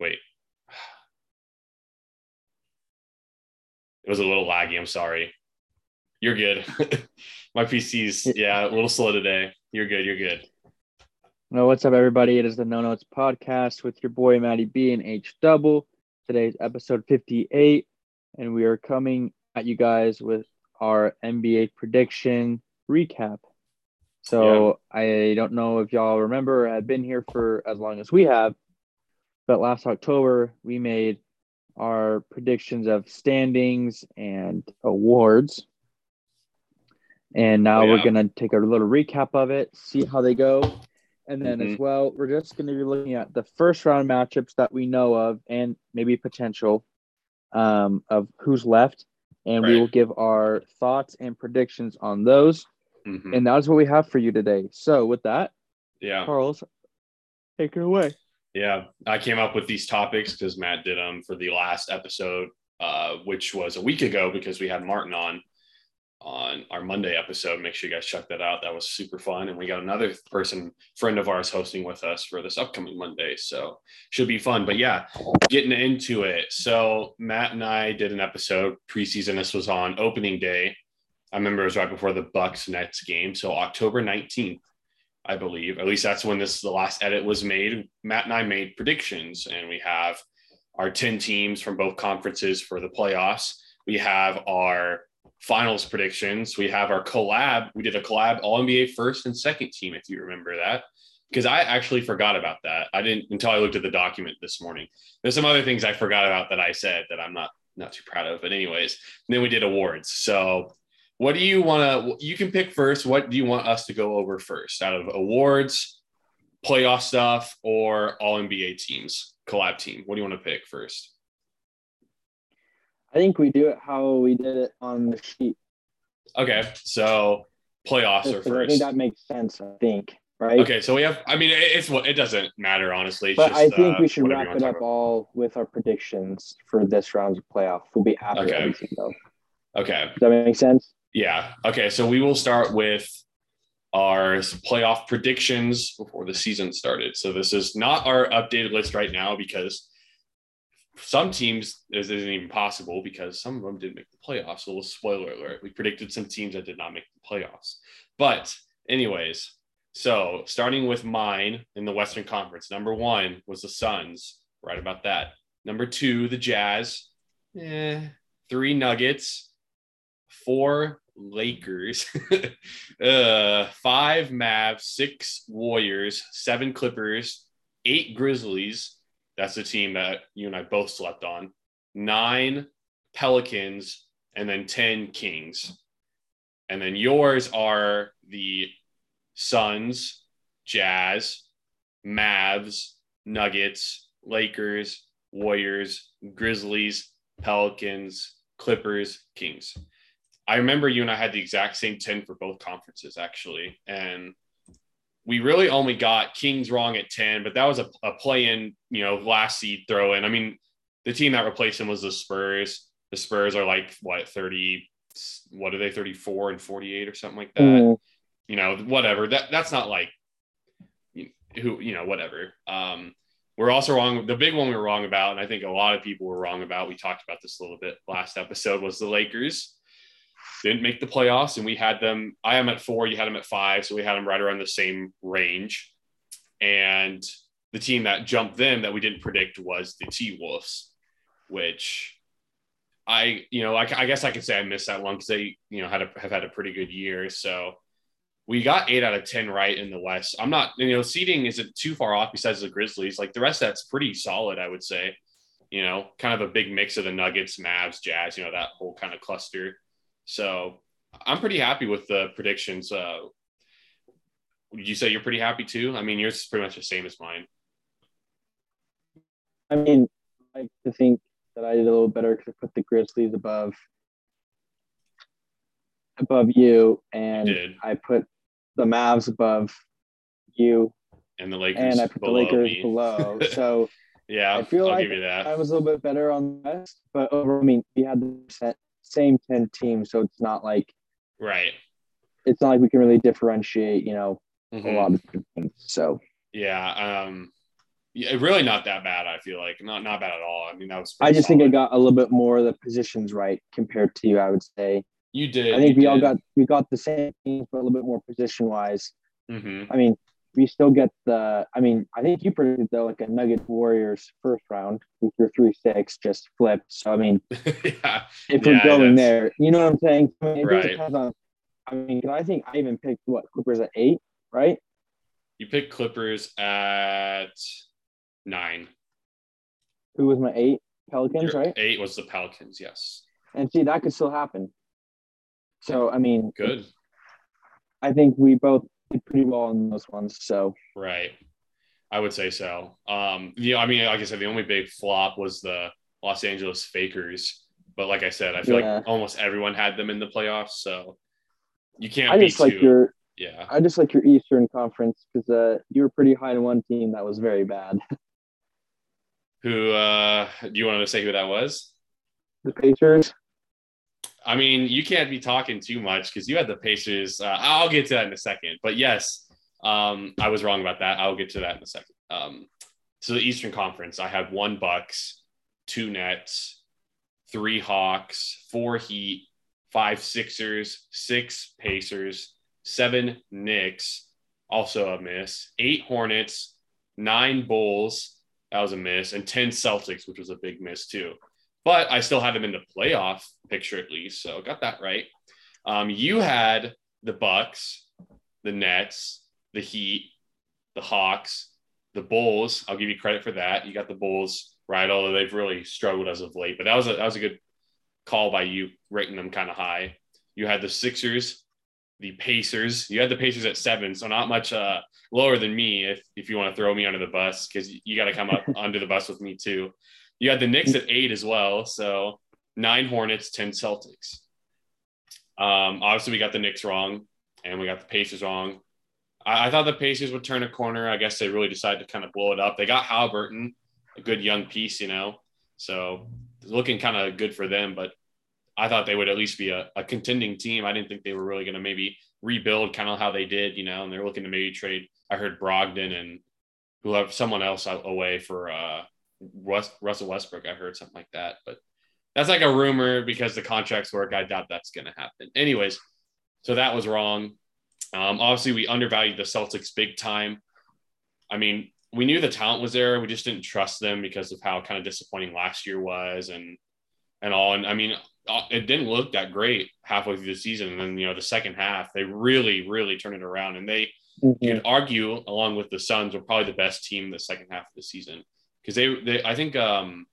Wait. It was a little laggy. I'm sorry. You're good. My PC's yeah, a little slow today. You're good. You're good. Well, what's up, everybody? It is the No Notes podcast with your boy Matty B and H Double. Today's episode 58, and we are coming at you guys with our NBA prediction recap. So I don't know if y'all remember, I've been here for as long as we have, but last October we made our predictions of standings and awards. And now Oh, yeah. we're gonna take a little recap of it, see how they go, and then Mhm. as well, we're just gonna be looking at the first round matchups that we know of, and maybe potential um, of who's left, and we will give our thoughts and predictions on those. Mhm. And that's what we have for you today. So with that, Yeah. Carlos, take it away. Yeah, I came up with these topics because Matt did them for the last episode, uh, which was a week ago because we had Martin on on our Monday episode. Make sure you guys check that out. That was super fun, and we got another person, friend of ours, hosting with us for this upcoming Monday. So should be fun. But yeah, getting into it. So Matt and I did an episode preseason. This was on opening day. I remember it was right before the Bucks Nets game. So October nineteenth. I believe. At least that's when this the last edit was made. Matt and I made predictions, and we have our 10 teams from both conferences for the playoffs. We have our finals predictions. We have our collab. We did a collab all NBA first and second team, if you remember that. Because I actually forgot about that. I didn't until I looked at the document this morning. There's some other things I forgot about that I said that I'm not not too proud of. But anyways, then we did awards. So what do you want to you can pick first what do you want us to go over first out of awards playoff stuff or all nba teams collab team what do you want to pick first I think we do it how we did it on the sheet. okay so playoffs are Just 'cause I first think that makes sense. I think right. okay so we have i mean it- it's what it doesn't matter honestly it's But just, I think uh, we should wrap it up all with our predictions for this round's playoff. We'll be after Okay. everything though. okay Does that make sense? Yeah. Okay. So we will start with our playoff predictions before the season started. So this is not our updated list right now because some teams this isn't even possible because some of them didn't make the playoffs. So a little spoiler alert. We predicted some teams that did not make the playoffs. But anyways, so starting with mine in the Western Conference, number one was the Suns. Right about that. Number two, the Jazz. Eh. Three Nuggets four Lakers, uh, five Mavs, six Warriors, seven Clippers, eight Grizzlies. That's the team that you and I both slept on. Nine Pelicans, and then 10 Kings. And then yours are the Suns, Jazz, Mavs, Nuggets, Lakers, Warriors, Grizzlies, Pelicans, Clippers, Kings. I remember you and I had the exact same 10 for both conferences, actually. And we really only got Kings wrong at 10, but that was a, a play in, you know, last seed throw in. I mean, the team that replaced him was the Spurs. The Spurs are like, what, 30, what are they, 34 and 48 or something like that? Mm, you know, whatever. That that's not like who you know, whatever. Um, we're also wrong. The big one we were wrong about, and I think a lot of people were wrong about. We talked about this a little bit last episode. Was the Lakers didn't make the playoffs, and we had them. I am at four. You had them at five, so we had them right around the same range. And the team that jumped them that we didn't predict was the T Wolves, which I, you know, I, I guess I could say I missed that one because they, you know, had a, have had a pretty good year. So we got eight out of 10 right in the West. I'm not, you know, seeding isn't too far off besides the Grizzlies. Like the rest of that's pretty solid, I would say. You know, kind of a big mix of the Nuggets, Mavs, Jazz, you know, that whole kind of cluster. So I'm pretty happy with the predictions. Uh, would you say you're pretty happy too? I mean, yours is pretty much the same as mine. I mean, I like to think that I did a little better because I put the Grizzlies above above you, and did. I put the Mavs above you, And the Lakers, and I put the Lakers me. below. So yeah, I feel I'll like you. I was a little bit better on the West, but over, I mean, we had the set- same ten teams, so it's not like right. it's not like we can really differentiate, you know, Mhm. a lot of things. So Yeah. Um, Yeah, really not that bad. I feel like not not bad at all. I mean, that was. I just solid. think I got a little bit more of the positions right compared to you. I would say you did. I think we did. all got we got the same teams, but a little bit more position wise. Mm-hmm. I mean, we still get the. I mean, I think you predicted though like a Nugget Warriors first round with your three six just flipped. So I mean, yeah. if we're Yeah, going there, you know what I'm saying? I mean, Right. on. I mean, I think I even picked what Clippers at eight, right? You picked Clippers at nine. Who was my eight? Pelicans, Your right? Eight was the Pelicans. Yes. And see, that could still happen. So I mean, Good. I think we both did pretty well in those ones. So Right. I would say so. Um, yeah, I mean, like I said, the only big flop was the Los Angeles Fakers. But like I said, I feel Yeah. like almost everyone had them in the playoffs. So you can't I be just like too. your yeah. I just like your Eastern Conference because uh, you were pretty high in one team that was very bad. Who uh do you want to say who that was? The Pacers. I mean, you can't be talking too much because you had the Pacers. Uh, I'll get to that in a second. But yes, um, I was wrong about that. I'll get to that in a second. Um, so the Eastern Conference, I had one Bucks, two Nets, three Hawks, four Heat, five Sixers, six Pacers, seven Knicks, also a miss, eight Hornets, nine Bulls, that was a miss, and 10 Celtics, which was a big miss too but I still had them in the playoff picture at least. So got that right. Um, you had the Bucks, the Nets, the Heat, the Hawks, the Bulls. I'll give you credit for that. You got the Bulls right, although they've really struggled as of late. But that was a that was a good call by you, rating them kind of high. You had the Sixers, the Pacers. You had the Pacers at seven, so not much uh, lower than me. If if you want to throw me under the bus, because you got to come up under the bus with me too. You had the Knicks at eight as well. So nine Hornets, 10 Celtics. Um, obviously, we got the Knicks wrong and we got the Pacers wrong. I, I thought the Pacers would turn a corner. I guess they really decided to kind of blow it up. They got Halliburton, a good young piece, you know. So looking kind of good for them, but I thought they would at least be a, a contending team. I didn't think they were really going to maybe rebuild kind of how they did, you know, and they're looking to maybe trade. I heard Brogdon and who have someone else away for uh, Russ, Russell Westbrook. I heard something like that, but that's like a rumor because the contracts work. I doubt that's going to happen. Anyways, so that was wrong. Um, obviously, we undervalued the Celtics big time. I mean, we knew the talent was there. We just didn't trust them because of how kind of disappointing last year was and and all. And I mean, uh, it didn't look that great halfway through the season. And then, you know, the second half, they really, really turned it around. And they, you could argue, along with the Suns, were probably the best team the second half of the season because they, they, I think, um,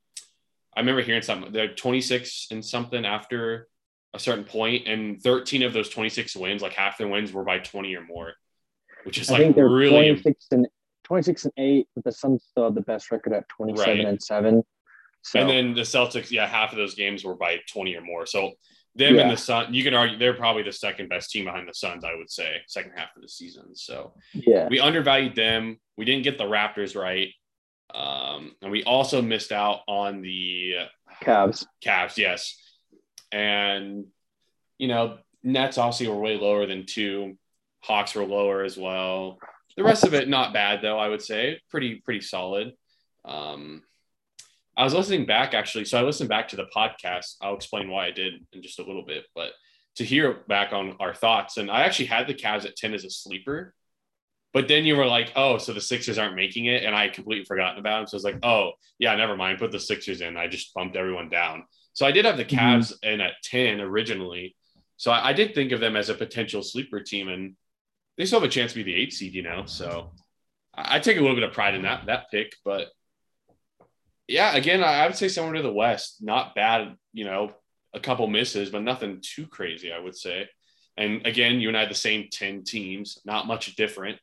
I remember hearing something. They're 26 and something after a certain point, and 13 of those 26 wins, like half their wins, were by 20 or more, which is I like really 26 and 26 and 8, but the Suns still have the best record at 27 Right. and 7. So And then the Celtics, yeah, half of those games were by 20 or more. So them Yeah. and the Sun, you can argue they're probably the second best team behind the Suns, I would say, second half of the season. So yeah. we undervalued them. We didn't get the Raptors right. Um, and we also missed out on the Cavs. Cavs, yes. And, you know, Nets obviously were way lower than two. Hawks were lower as well. The rest of it, not bad though, I would say. Pretty, pretty solid. Um, I was listening back actually. So I listened back to the podcast. I'll explain why I did in just a little bit, but to hear back on our thoughts. And I actually had the Cavs at 10 as a sleeper. But then you were like, oh, so the Sixers aren't making it. And I completely forgotten about them. So I was like, oh, yeah, never mind. Put the Sixers in. I just bumped everyone down. So I did have the mhm. Cavs in at 10 originally. So I, I did think of them as a potential sleeper team. And they still have a chance to be the eight seed, you know. So I, I take a little bit of pride in that that pick. But yeah, again, I, I would say somewhere to the West. Not bad, you know, a couple misses, but nothing too crazy, I would say. And again, you and I had the same 10 teams, not much different.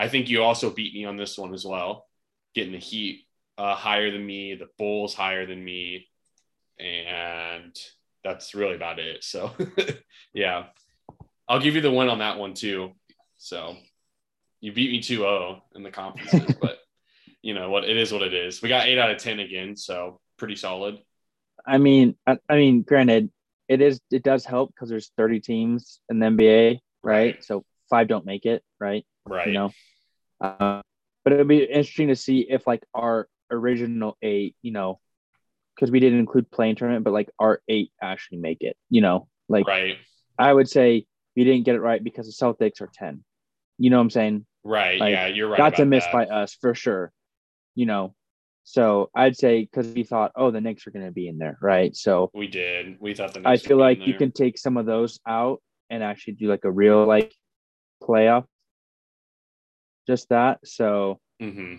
I think you also beat me on this one as well, getting the Heat uh, higher than me, the Bulls higher than me, and that's really about it. So, yeah, I'll give you the win on that one too. So, you beat me 2 0 in the conferences, but you know what? It is what it is. We got eight out of 10 again, so pretty solid. I mean, I, I mean, granted, it is it does help because there's 30 teams in the NBA, right? Right. So five don't make it, right? Right. You know, uh, but it'd be interesting to see if like our original eight, you know, because we didn't include playing tournament, but like our eight actually make it. You know, like right, I would say we didn't get it right because the Celtics are ten. You know what I'm saying? right. Like, yeah, you're right. That's a miss that. by us for sure. You know, so I'd say because we thought, oh, the Knicks are going to be in there, right? So We did. We thought the. I Knicks would feel like you can take some of those out and actually do like a real like playoff. Just that. So hmm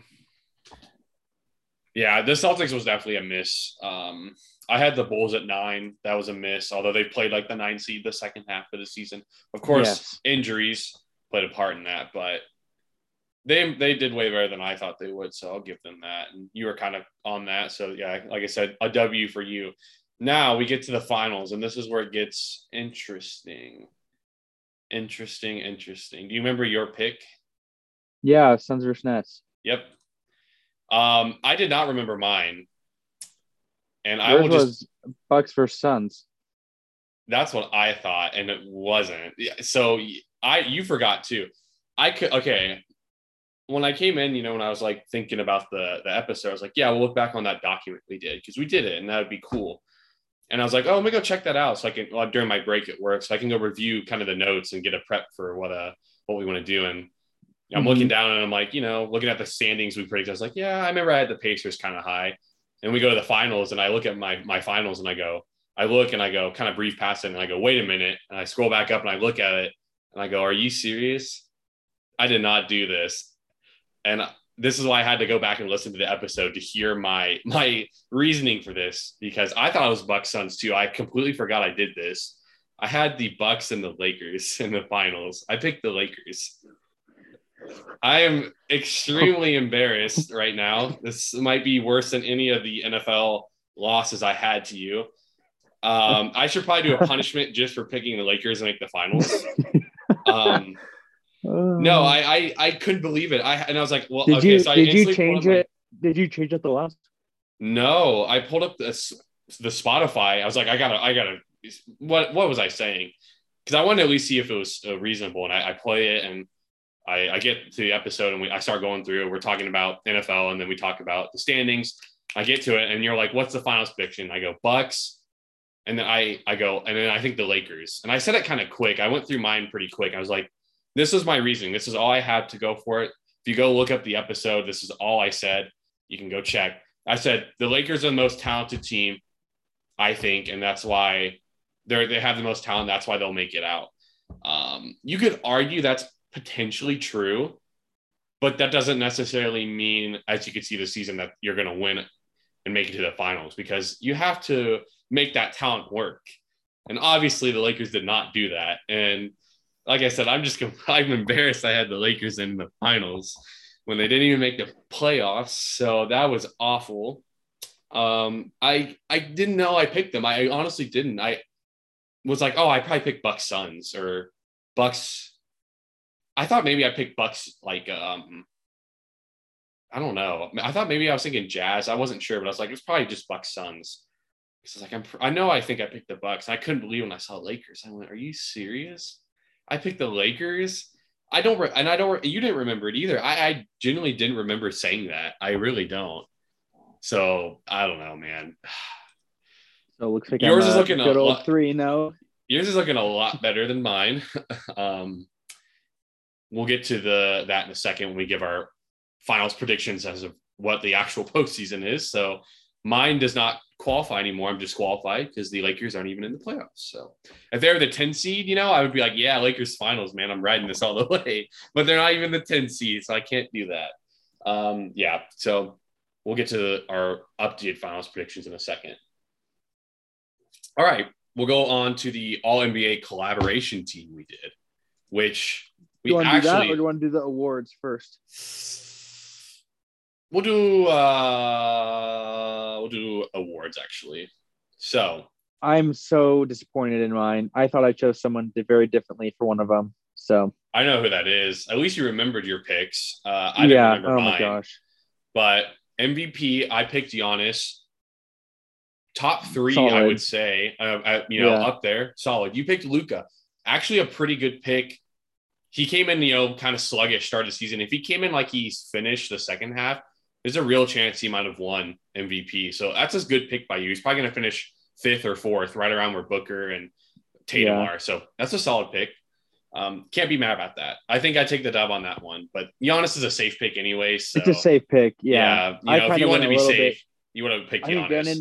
Yeah, the Celtics was definitely a miss. Um, I had the Bulls at nine. That was a miss, although they played like the nine seed the second half of the season. Of course, Yes. injuries played a part in that, but they they did way better than I thought they would. So I'll give them that. And you were kind of on that. So yeah, like I said, a W for you. Now we get to the finals, and this is where it gets interesting. Interesting, interesting. Do you remember your pick? yeah, Suns versus Nets. Yep. Um, I did not remember mine. And I Yours will just Bucks versus Suns. that's what I thought, and it wasn't. So I you forgot too. I could okay. When I came in, you know, when I was like thinking about the the episode, I was like, yeah, we'll look back on that document we did because we did it, and that would be cool. And I was like, oh, let me go check that out, so I can well, during my break at work, so I can go review kind of the notes and get a prep for what uh what we want to do. And I'm looking down and I'm like, you know, looking at the standings we predicted. I was like, yeah, I remember I had the Pacers kind of high. And we go to the finals, and I look at my my finals, and I go, I look and I go, kind of brief past it, and I go, wait a minute, and I scroll back up and I look at it, and I go, are you serious? I did not do this, and this is why I had to go back and listen to the episode to hear my my reasoning for this because I thought it was Bucks Suns too. I completely forgot I did this. I had the Bucks and the Lakers in the finals. I picked the Lakers. I am extremely embarrassed right now. This might be worse than any of the NFL losses I had to you. Um, I should probably do a punishment just for picking the Lakers and make the finals. Um, no, I, I I couldn't believe it. I and I was like, well, did okay, you so I did you change up my- it? Did you change it the last? no, I pulled up this the Spotify. I was like, I gotta, I gotta. What what was I saying? Because I wanted to at least see if it was uh, reasonable, and I, I play it, and I, I get to the episode, and we I start going through. We're talking about NFL, and then we talk about the standings. I get to it, and you're like, "What's the finals prediction?" I go Bucks, and then I I go, and then I think the Lakers, and I said it kind of quick. I went through mine pretty quick. I was like, "This is my reasoning. This is all I had to go for it." If you go look up the episode, this is all I said. You can go check. I said the Lakers are the most talented team, I think, and that's why they're they have the most talent. That's why they'll make it out. Um, you could argue that's potentially true, but that doesn't necessarily mean, as you can see this season, that you're going to win and make it to the finals because you have to make that talent work. And obviously, the Lakers did not do that. And like I said, I'm just I'm embarrassed I had the Lakers in the finals when they didn't even make the playoffs. So that was awful. Um, I I didn't know I picked them. I honestly didn't. I was like, oh, I probably picked Bucks Suns or Bucks. I thought maybe I picked Bucks like um I don't know. I thought maybe I was thinking Jazz. I wasn't sure, but I was like, it's probably just Bucks Suns. Because like I'm, I know I think I picked the Bucks. I couldn't believe when I saw Lakers. I went, "Are you serious?" I picked the Lakers. I don't, re- and I don't. You didn't remember it either. I, I genuinely didn't remember saying that. I really don't. So I don't know, man. So it looks like Yours I'm is a looking a good old lot- three. now. Yours is looking a lot better than mine. um, we'll get to the that in a second when we give our finals predictions as of what the actual postseason is. So mine does not qualify anymore. I'm disqualified because the Lakers aren't even in the playoffs. So if they're the 10 seed, you know, I would be like, yeah, Lakers finals, man. I'm riding this all the way. But they're not even the 10 seed, so I can't do that. Um, yeah. So we'll get to our updated finals predictions in a second. All right. We'll go on to the All NBA collaboration team we did, which do we you want to do that, actually or do you want to do the awards first? We'll do uh we'll do awards actually. So I'm so disappointed in mine. I thought I chose someone very differently for one of them. So I know who that is. At least you remembered your picks. Uh I yeah. remember Oh mine. my gosh. But MVP, I picked Giannis. Top three, I would say. Uh, uh, you know, Yeah. up there, solid. You picked Luka. Actually, a pretty good pick. he came in, you know, kind of sluggish start of the season. If he came in like he's finished the second half, there's a real chance he might have won MVP. So that's a good pick by you. He's probably going to finish fifth or fourth, right around where Booker and Tatum Yeah. are. So that's a solid pick. Um, can't be mad about that. I think I take the dub on that one. But Giannis is a safe pick anyway. So It's a safe pick. Yeah. yeah. You know, if you wanted to be safe, bit- you would have picked Giannis. granted,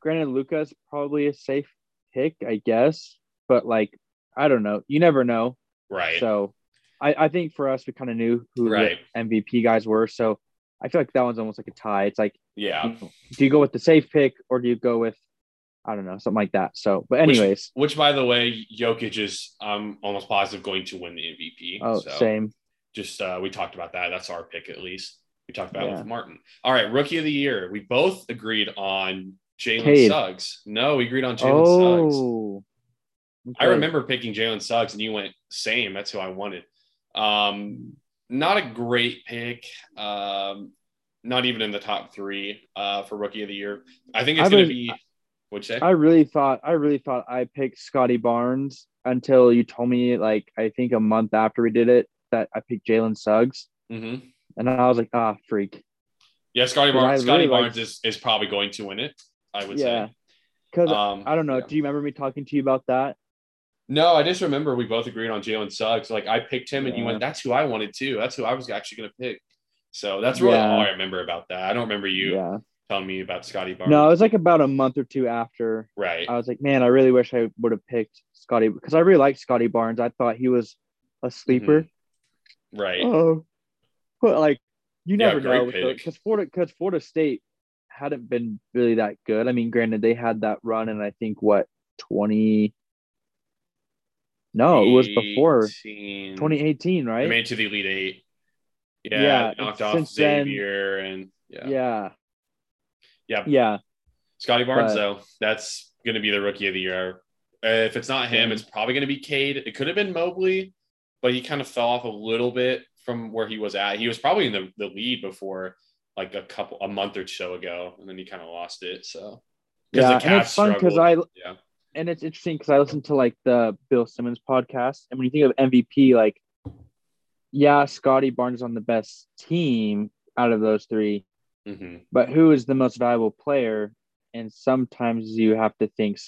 granted, Luka's probably a safe pick, I guess. But like, I don't know. You never know. right. So I, I think for us, we kind of knew who Right. the MVP guys were. So I feel like that one's almost like a tie. It's like, yeah. you know, do you go with the safe pick or do you go with, I don't know, something like that. So, but anyways, Which, by the way, Jokic is um almost positive going to win the MVP. oh, so same. just uh, we talked about that. That's our pick at least. We talked about it Yeah. with Martin. All right, rookie of the year. We both agreed on Jalen Suggs. No, we agreed on Jalen Suggs. Oh, I remember picking Jalen Suggs, and you went same. That's who I wanted. Um, not a great pick. Um, not even in the top three uh, for rookie of the year. I think it's going to be. What'd? I really thought I really thought I picked Scottie Barnes until you told me like I think a month after we did it that I picked Jalen Suggs, hmm and I was like, ah, freak. Yeah, Scottie Barnes. Scottie really Barnes is, is probably going to win it. I would Yeah, say. because Um, I don't know. yeah. Do you remember me talking to you about that? No, I just remember we both agreed on Jalen Suggs. Like I picked him, and you Yeah. went, "That's who I wanted too. That's who I was actually going to pick." So that's really Yeah. all I remember about that. I don't remember you yeah. telling me about Scottie Barnes. No, it was like about a month or two after. right. I was like, man, I really wish I would have picked Scottie because I really liked Scottie Barnes. I thought he was a sleeper. Mm-hmm. right. Oh, but like you never know because Florida because Florida State hadn't been really that good. I mean, granted they had that run and I think what twenty. No, it was before 18. 2018, They right? made it to the Elite Eight. Yeah, Yeah, knocked off since then- Xavier and yeah. yeah, Yeah. yeah, Scottie Barnes, But- though, that's going to be the rookie of the year. Uh, if it's not him, Yeah. it's probably going to be Cade. It could have been Mobley, but he kind of fell off a little bit from where he was at. He was probably in the, the lead before like a couple a month or so ago, and then he kind of lost it. So yeah. the And it's fun because struggled. I yeah, and it's interesting because I listened to like the Bill Simmons podcast, and when you think of MVP, like, yeah, Scottie Barnes is on the best team out of those three, hmm but who is the most valuable player? And sometimes you have to think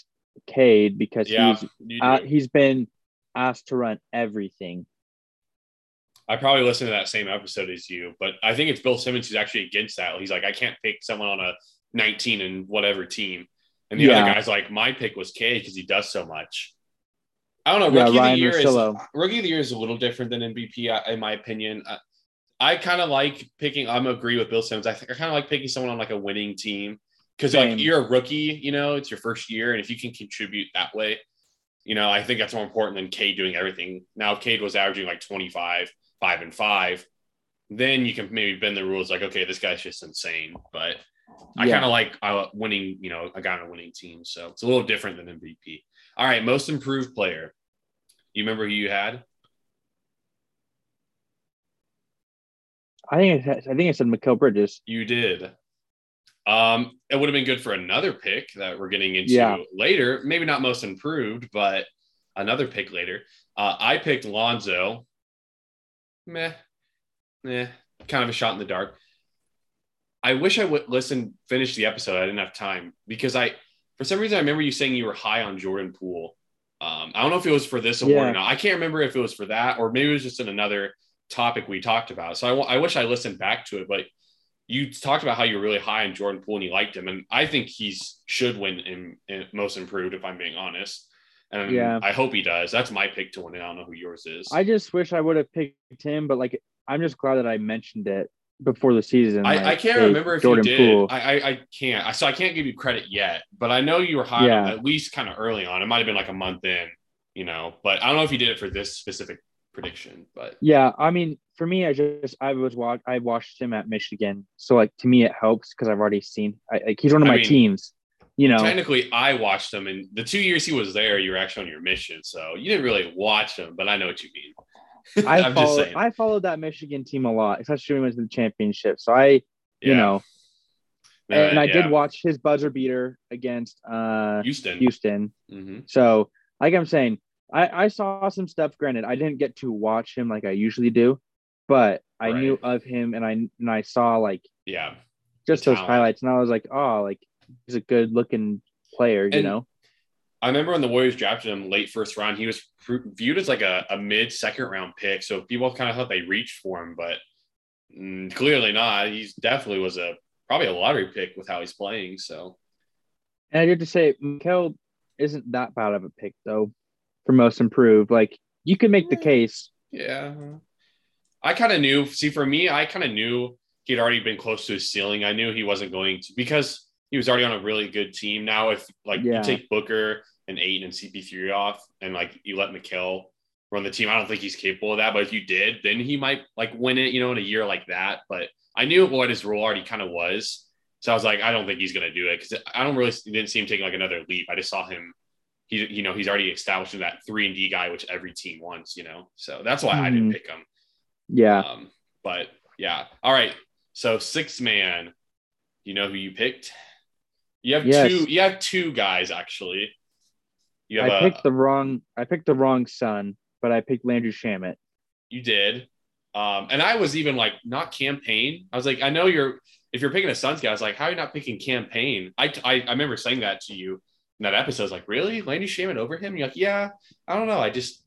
Cade because yeah. he's uh, he's been asked to run everything. I probably listened to that same episode as you, but I think it's Bill Simmons who's actually against that. He's like, I can't pick someone on a 19 and whatever team. And the Yeah. other guy's like, my pick was K because he does so much. I don't know. Yeah, Rookie Ryan of the year is rookie of the year is a little different than MVP, uh, in my opinion. I, I kind of like picking. I'm agree with Bill Simmons. I, think I kind of like picking someone on like a winning team because like you're a rookie, you know, it's your first year, and if you can contribute that way, you know, I think that's more important than Cade doing everything. Now, if Cade was averaging like 25, five and five, then you can maybe bend the rules like, okay, this guy's just insane. But I Yeah. kind of like uh, winning, you know, a guy on a winning team. So it's a little different than MVP. All right, most improved player. You remember who you had? I think I, I think I said Mikal Bridges. You did. Um, it would have been good for another pick that we're getting into Yeah. later. Maybe not most improved, but another pick later. Uh, I picked Lonzo. Meh, meh, kind of a shot in the dark. I wish I would listen, finish the episode. I didn't have time because I, for some reason, I remember you saying you were high on Jordan Poole. Um, I don't know if it was for this award Yeah. or not. I can't remember if it was for that or maybe it was just in another topic we talked about. So I, I wish I listened back to it, but you talked about how you're really high on Jordan Poole and you liked him, and I think he's should win in, in most improved if I'm being honest. And Yeah. I hope he does. That's my pick to win it. I don't know who yours is. I just wish I would have picked him, but like I'm just glad that I mentioned it before the season. I, like, I can't hey, remember if Jordan you did. Poole. I, I I can't. I- So I can't give you credit yet, but I know you were high Yeah. at least kind of early on. It might have been like a month in, you know. But I don't know if you did it for this specific prediction. But Yeah, I mean, for me, I just I was watch I watched him at Michigan, so like to me it helps because I've already seen I, like he's one of I my mean, teams. You know, technically, I watched him, and the two years he was there, you were actually on your mission, so you didn't really watch him. But I know what you mean. I followed. I followed that Michigan team a lot, especially when we went to the championship. So I, you Yeah. know, Uh, and I yeah. did watch his buzzer beater against uh Houston. Houston. hmm So like I'm saying, I, I saw some stuff. Granted, I didn't get to watch him like I usually do, but I Right. knew of him and I and I saw like Yeah. just those talent. highlights, and I was like, oh, like he's a good looking player, you And- know. I remember when the Warriors drafted him late first round, he was viewed as like a, a mid second round pick. So people kind of thought they reached for him, but clearly not. He's definitely was a probably a lottery pick with how he's playing. So And I did to say, Mikal isn't that bad of a pick though for most improved. Like you could make the case. yeah, I kind of knew. See, for me, I kind of knew he'd already been close to his ceiling. I knew he wasn't going to because he was already on a really good team. Now, if like Yeah. you take Booker and Ayton and CP3 off, and like you let Mikal run the team, I don't think he's capable of that. But if you did, then he might like win it, you know, in a year like that. But I knew what his role already kind of was. So I was like, I don't think he's going to do it because I don't really didn't see him taking like another leap. I just saw him. He, you know, he's already established that three and D guy, which every team wants. You know, so that's why I didn't Mhm. pick him. Yeah. Um, but yeah. All right. So six man. You know who you picked? You have Yes. two. You have two guys actually. You have I a. picked the wrong I picked the wrong son, but I picked Landry Shamet. you did. Um, and I was even like not Cam Payne. I was like, I know you're. If you're picking a Suns guy, I was like, how are you not picking Cam Payne? I I, I remember saying that to you in that episode. I was like, really, Landry Shamet over him? You're like, yeah. I don't know. I just.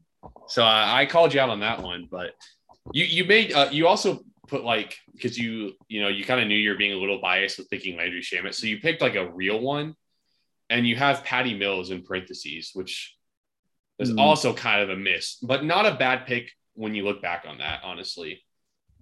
So I, I called you out on that one, but you you made uh, you also put like because you you know you kind of knew you're being a little biased with picking Landry Shamet, so you picked like a real one, and you have Patty Mills in parentheses, which is Hmm. also kind of a miss, but not a bad pick when you look back on that, honestly.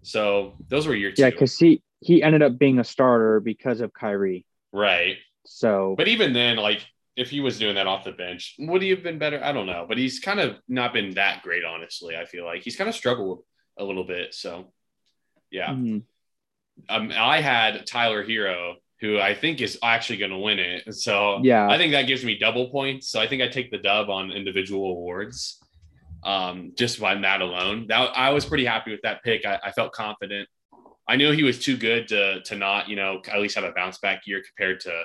So those were your two, Yeah, because he he ended up being a starter because of Kyrie. right? So But even then, like if he was doing that off the bench, would he have been better? I don't know. But he's kind of not been that great, honestly. I feel like he's kind of struggled a little bit. So yeah. mhm. um, I had Tyler Herro, who I think is actually going to win it. So Yeah. I think that gives me double points. So I think I take the dub on individual awards, um, just by that alone. That I was pretty happy with that pick. I, I felt confident. I knew he was too good to to not, you know, at least have a bounce back year compared to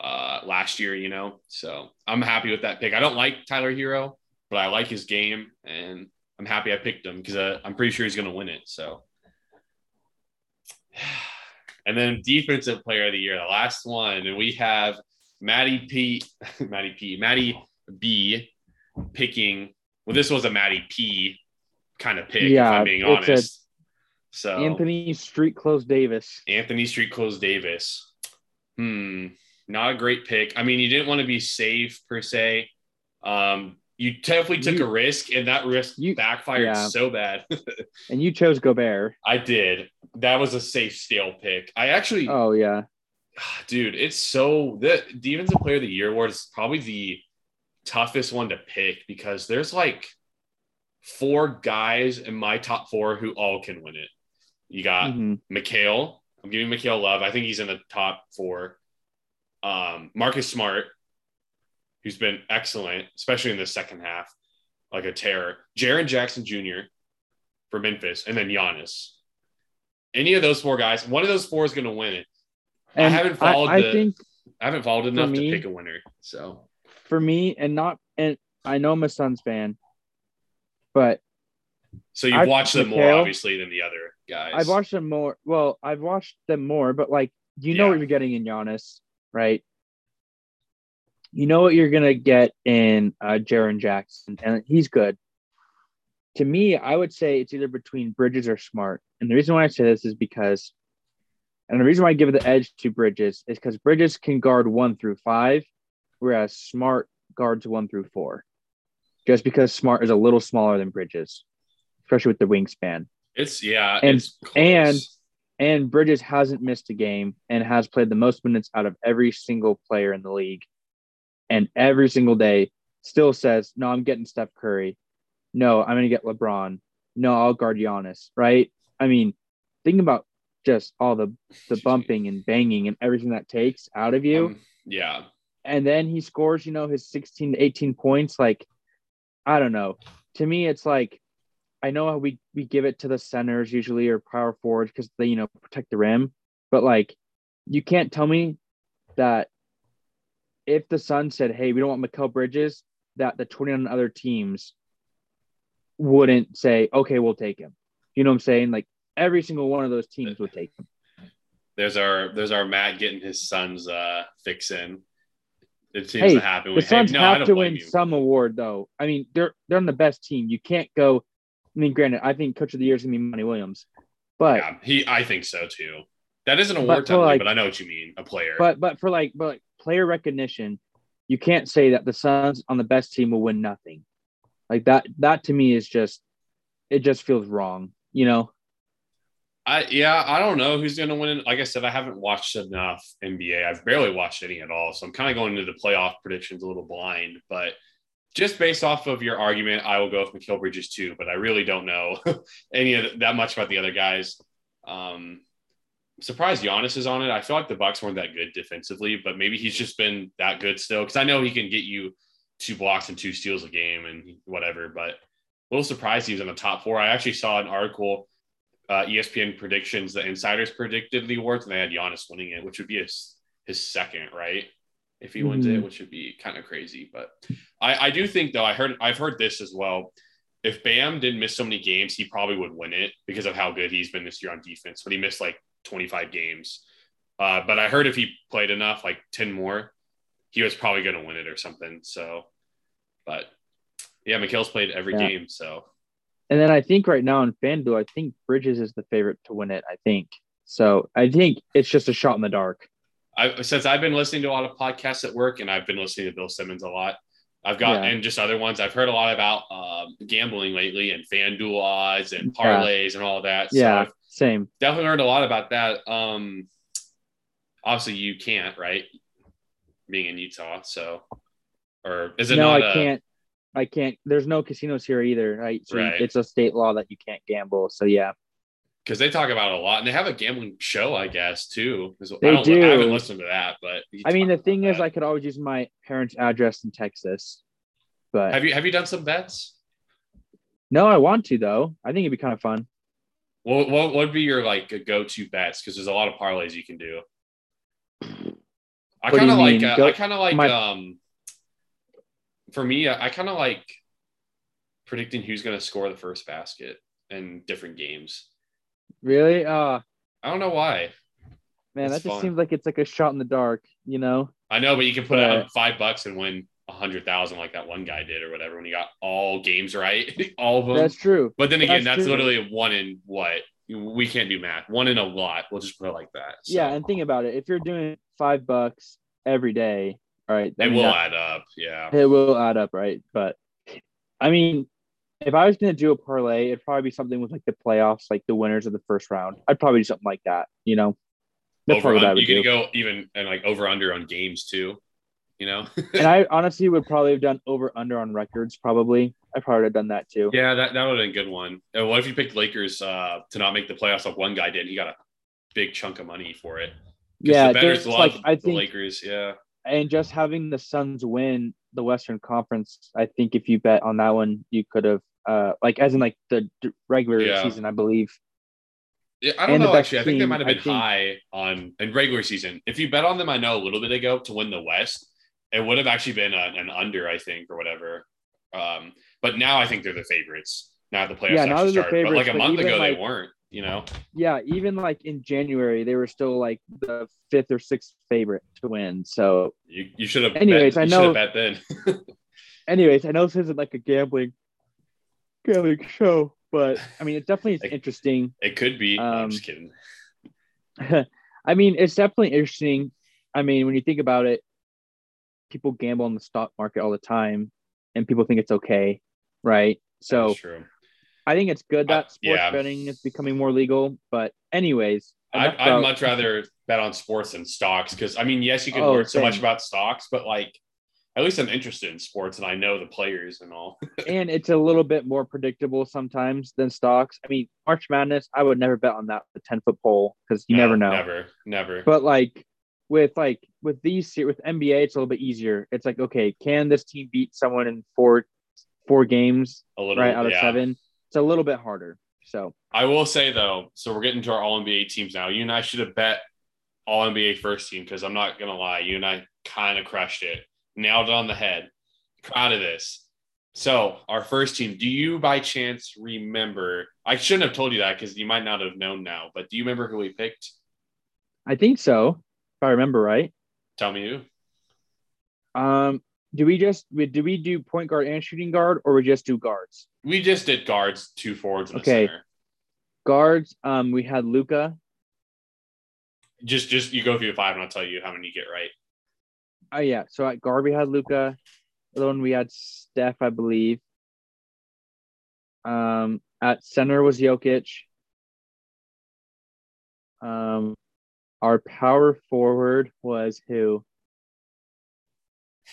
uh, last year. You know, so I'm happy with that pick. I don't like Tyler Herro, but I like his game, and I'm happy I picked him because uh, I'm pretty sure he's going to win it. So. And then defensive player of the year, the last one, and we have Maddie P, Maddie P, Maddie B picking. Well, this was a Maddie P kind of pick, if I'm being it's a- honest. so Anthony Street Clothes Davis. Anthony Street Clothes Davis. Hmm, not a great pick. I mean, you didn't want to be safe per se. Um, you definitely took You- a risk, and that risk you- backfired yeah. so bad. And you chose Gobert. I did. That was a safe steal pick. I actually Oh yeah. dude, it's so the defensive player of the year award is probably the toughest one to pick because there's like four guys in my top four who all can win it. You got. Mikal. I'm giving Mikal love. I think he's in the top four. Um, Marcus Smart, who's been excellent, especially in the second half, like a terror. Jaren Jackson Jr. for Memphis, and then Giannis. Any of those four guys, one of those four is going to win it. I haven't followed I, the- think I haven't followed enough me- to pick a winner. So for me, and not and I know I'm a Suns fan, but so you've I've- watched them more obviously than the other guys. I've watched them more. Well, I've watched them more, but like you know Yeah. what you're getting in Giannis, right? You know what you're gonna get in uh, Jaren Jackson, and he's good. To me, I would say it's either between Bridges or Smart, and the reason why I say this is because, and the reason why I give the edge to Bridges is because Bridges can guard one through five, whereas Smart guards one through four. Just because Smart is a little smaller than Bridges, especially with the wingspan. It's yeah, And- it's and- And Bridges hasn't missed a game and has played the most minutes out of every single player in the league. And every single day still says, No, I'm getting Steph Curry. No, I'm going to get LeBron. No, I'll guard Giannis. Right. I mean, think about just all the, the bumping and banging and everything that takes out of you. Um, yeah, and then he scores, you know, his 16 to 18 points. Like, I don't know. To me, it's like I know how we we give it to the centers usually or power forwards because they, you know, protect the rim. But like, you can't tell me that if the Sun said, "Hey, we don't want Mikal Bridges," that the 29 other teams wouldn't say, okay, we'll take him. You know what I'm saying? Like every single one of those teams would take him. There's our there's our Matt getting his son's uh fix in. It seems Hey, to happen. The with Suns hey, no, have to win you. some award, though. I mean, they're they're on the best team. You can't go. I mean, granted, I think Coach of the Year is gonna be Monty Williams, but yeah, he I think so too. That is an But award for, technically, like- but I know what you mean. A player. but but for like but like player recognition, you can't say that the Suns on the best team will win nothing. Like that that to me is just it just feels wrong, you know. I yeah, I don't know who's gonna win. Like I said, I haven't watched enough NBA. I've barely watched any at all, so I'm kind of going into the playoff predictions a little blind. But just based off of your argument, I will go with Mikal Bridges too. But I really don't know any of that much about the other guys. Um, surprised Giannis is on it. I feel like the Bucks weren't that good defensively, but maybe he's just been that good still. Because I know he can get you two blocks and two steals a game and whatever. But a little surprised he was in the top four. I actually saw an article uh, ESPN predictions, the insiders predicted the awards, and they had Giannis winning it, which would be his his second, right? If he wins it, Mhm. which would be kind of crazy. But I, I do think though, I heard I've heard this as well. If Bam didn't miss so many games, he probably would win it because of how good he's been this year on defense. But he missed like 25 games. Uh, but I heard if he played enough, like 10 more, he was probably going to win it or something. So, but yeah, Mikal's played every Yeah. game. So And then I think right now in FanDuel, I think Bridges is the favorite to win it. I think so. I think it's just a shot in the dark. I since I've been listening to a lot of podcasts at work and I've been listening to Bill Simmons a lot. I've got Yeah. and just other ones. I've heard a lot about um, gambling lately and FanDuel odds and Yeah. parlays and all that. So Yeah, I've same. definitely learned a lot about that. Um, obviously, you can't right being in Utah. So, or is it No, I a- can't. I can't. There's no casinos here either, right? So Right. it's a state law that you can't gamble. So yeah, because they talk about it a lot and they have a gambling show, I guess, too. They I, don't, do. I haven't listened to that, but I mean the thing is, that. I could always use my parents' address in Texas, but have you have you done some bets? no, I want to though. I think it'd be kind of fun. What, what would be your like go to bets? Because there's a lot of parlays you can do. I kind of like. Uh, Go- I kind of like. my- um For me, I, I kind of like predicting who's going to score the first basket in different games. Really? Uh I don't know why. man, It's that just fun. seems like it's like a shot in the dark, you know? I know, but you can put But- out five bucks and win a hundred thousand, like that one guy did, or whatever, when he got all games right, all of them. That's true. But then again, That's that's, literally one in what we can't do math. One in a lot. We'll just put it like that. So Yeah, and think about it. If you're doing five bucks every day, all right, it will that- add up. Yeah. it will add up, right? But I mean, if I was gonna do a parlay, it'd probably be something with like the playoffs, like the winners of the first round. I'd probably do something like that, you know. That's over probably what I would you do. can go even and like over under on games too. You know. and I honestly would probably have done over under on records. Probably, I probably would have done that too. yeah, that that would have been a good one. And what if you picked Lakers uh, to not make the playoffs like one guy did? He got a big chunk of money for it. Yeah, the bettors there's love like I the think, Lakers. Yeah. and just having the Suns win the Western Conference, I think if you bet on that one, you could have, uh, like as in like the d- regular Yeah. season, I believe. Yeah, I don't And know. Actually, I think they might have been think- high on in regular season. If you bet on them, I know a little bit ago to win the West, it would have actually been a, an under, I think, or whatever. Um, but now I think they're the favorites. Now the playoffs Yeah, now actually started. But like a but month ago, like- they weren't. You know. Yeah, even like in January, they were still like the fifth or sixth favorite to win. So, You, you should have. Anyways, bet, I you know- bet then. anyways, I know this isn't like a gambling, gambling show, but I mean, it definitely is Like- interesting. it could be. No, I'm Um, just kidding. I mean, it's definitely interesting. I mean, when you think about it, people gamble on the stock market all the time, and people think it's okay, right? So. I think it's good I- that sports yeah. betting is becoming more legal. But anyways, I'd, enough I'd about- much rather bet on sports than stocks because I mean, yes, you can Oh, learn so much about stocks, but like, at least I'm interested in sports and I know the players and all. and it's a little bit more predictable sometimes than stocks. I mean, March Madness, I would never bet on that the ten foot pole because you No, never know. Never, never. But like with like with these with NBA, it's a little bit easier. It's like okay, can this team beat someone in four four games a little, right out of yeah. seven? It's a little bit harder. So I will say though, so we're getting to our All NBA teams now. You and I should have bet All NBA first team because I'm not gonna lie, you and I kind of crushed it, nailed it on the head. proud of this. So, our first team, do you by chance remember? I shouldn't have told you that because you might not have known now, but do you remember who we picked? I think so, if I remember right. Tell me who. Um, do we just do we do point guard and shooting guard, or we just do guards? We just did guards, two forwards, Okay. Guards. Um, we had Luka. Just, just you go through the five, and I'll tell you how many you get right. Oh yeah. So at guard we had Luka. The one we had Steph, I believe. Um, at center was Jokic. Um, our power forward was who?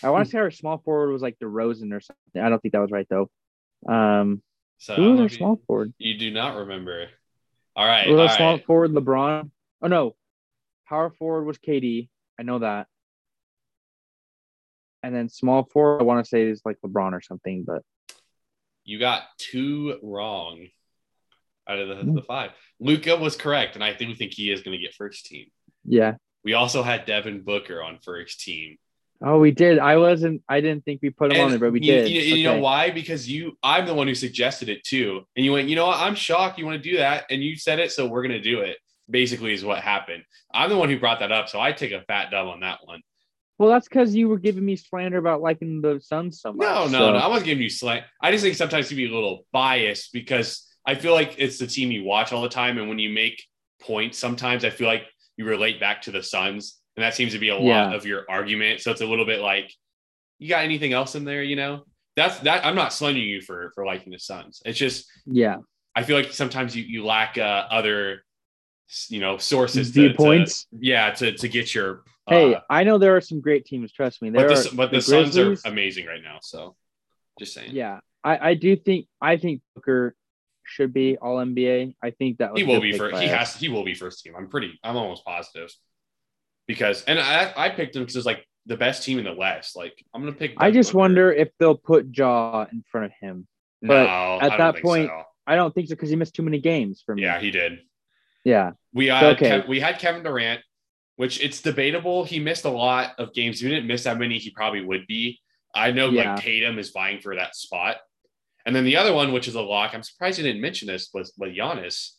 I want to say our small forward was like DeRozan or something. I don't think that was right though. Um, So who was our small forward? You do not remember. All right. Was our small forward LeBron? Oh no, power forward was KD. I know that. And then small forward, I want to say is like LeBron or something, but You got two wrong out of the, Hmm. the five. Luka was correct, and I do think he is going to get first team. Yeah. We also had Devin Booker on first team. Oh, we did. I wasn't. I didn't think we put him on And there, but we you, did. You, you know why? Because you, I'm the one who suggested it too, and you went, you know what? I'm shocked you want to do that, and you said it, so we're going to do it. Basically, is what happened. I'm the one who brought that up, so I take a fat dub on that one. Well, that's because you were giving me slander about liking the Suns so much. No, no, so- no. I wasn't giving you slant. I just think sometimes you be a little biased because I feel like it's the team you watch all the time, and when you make points, sometimes I feel like you relate back to the Suns, and that seems to be a lot Yeah. of your argument. So it's a little bit like, you got anything else in there? You know, that's that. I'm not slandering you for for liking the Suns. It's just Yeah. I feel like sometimes you you lack uh, other, you know, sources to, Viewpoints. to yeah to to get your. Uh, hey, I know there are some great teams. Trust me. There but are the, but the, the Suns are amazing right now. So, just saying. Yeah, I, I do think I think Booker should be All NBA. I think that he will be first. He us. has. He will be first team. I'm pretty. I'm almost positive. Because and I I picked him because it's like the best team in the West. Like I'm gonna pick. I just Booker. wonder if they'll put Ja in front of him. but no, at that point- so. I don't think so because he missed too many games for me. yeah, he did. Yeah. We uh, Okay. Kev- we had Kevin Durant, which it's debatable. He missed a lot of games. If he didn't miss that many, he probably would be. I know Yeah. like Tatum is vying for that spot. And then the other one, which is a lock, I'm surprised you didn't mention this, was was Giannis.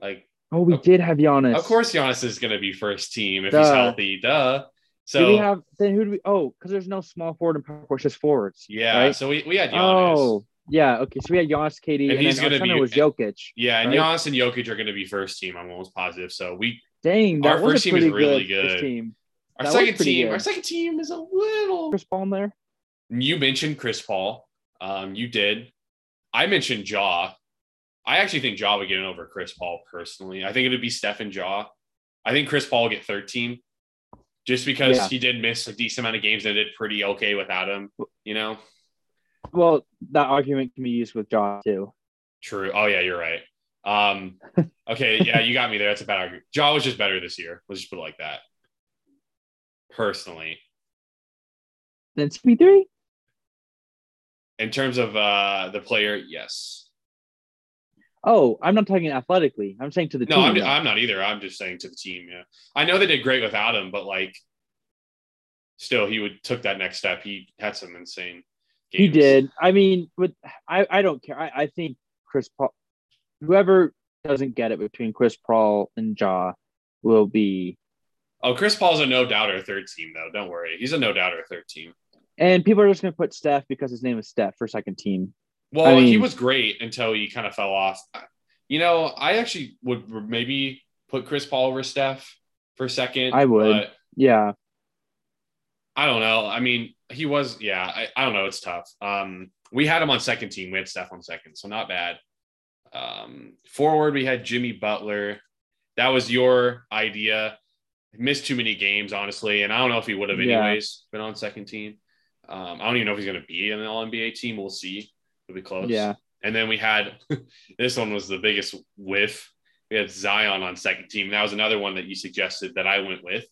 Like, Oh, we Of- did have Giannis. of course, Giannis is going to be first team if he's healthy. Duh. So do we have then who do we? Oh, because there's no small forward and power forward, just forwards. yeah, right? so we, we had oh, Giannis. Oh, yeah. Okay, so we had Giannis, KD, And and, he's gonna be- center was Jokic. Yeah, and right? Giannis and Jokic are going to be first team. I'm almost positive. So we Dang, that Our first team is really good, good. team. our That second team, good. our second team is a little. Chris Paul in there. You mentioned Chris Paul. Um, you did. I mentioned Ja. I actually think Ja would get in over Chris Paul personally. I think it'd be Stephen Ja. I think Chris Paul get 13 just because Yeah. he did miss a decent amount of games and did pretty okay without him. You know, Well, that argument can be used with Ja too. true. Oh, yeah, you're right. Um, okay. Yeah, you got me there. That's a bad argument. Ja was just better this year. Let's just put it like that. Personally, Then CP3. In terms of uh, the player, yes. Oh, I'm not talking athletically. I'm saying to the No, team. I'm. I'm not either. I'm just saying to the team. Yeah, I know they did great without him, but like, still, he would took that next step. He had some insane. Games. He did. I mean, but I, I don't care. I, I think Chris Paul, whoever doesn't get it between Chris Paul and Ja will be. Oh, Chris Paul's a no doubter third team though. Don't worry, he's a no doubter third team. And people are just going to put Steph because his name is Steph for second team. Well, I he was great until he kind of fell off. You know, I actually would maybe put Chris Paul over Steph for second. I would. Yeah. I don't know. I mean, he was. Yeah, I, I don't know. It's tough. Um, we had him on second team. We had Steph on second, so not bad. Um, forward, we had Jimmy Butler. That was your idea. Missed too many games, honestly, and I don't know if he would have Yeah. anyways been on second team. Um, I don't even know if he's going to be in the All NBA team. We'll see. It'll be close. Yeah. And then we had this one was the biggest whiff. We had Zion on second team. That was another one that you suggested that I went with.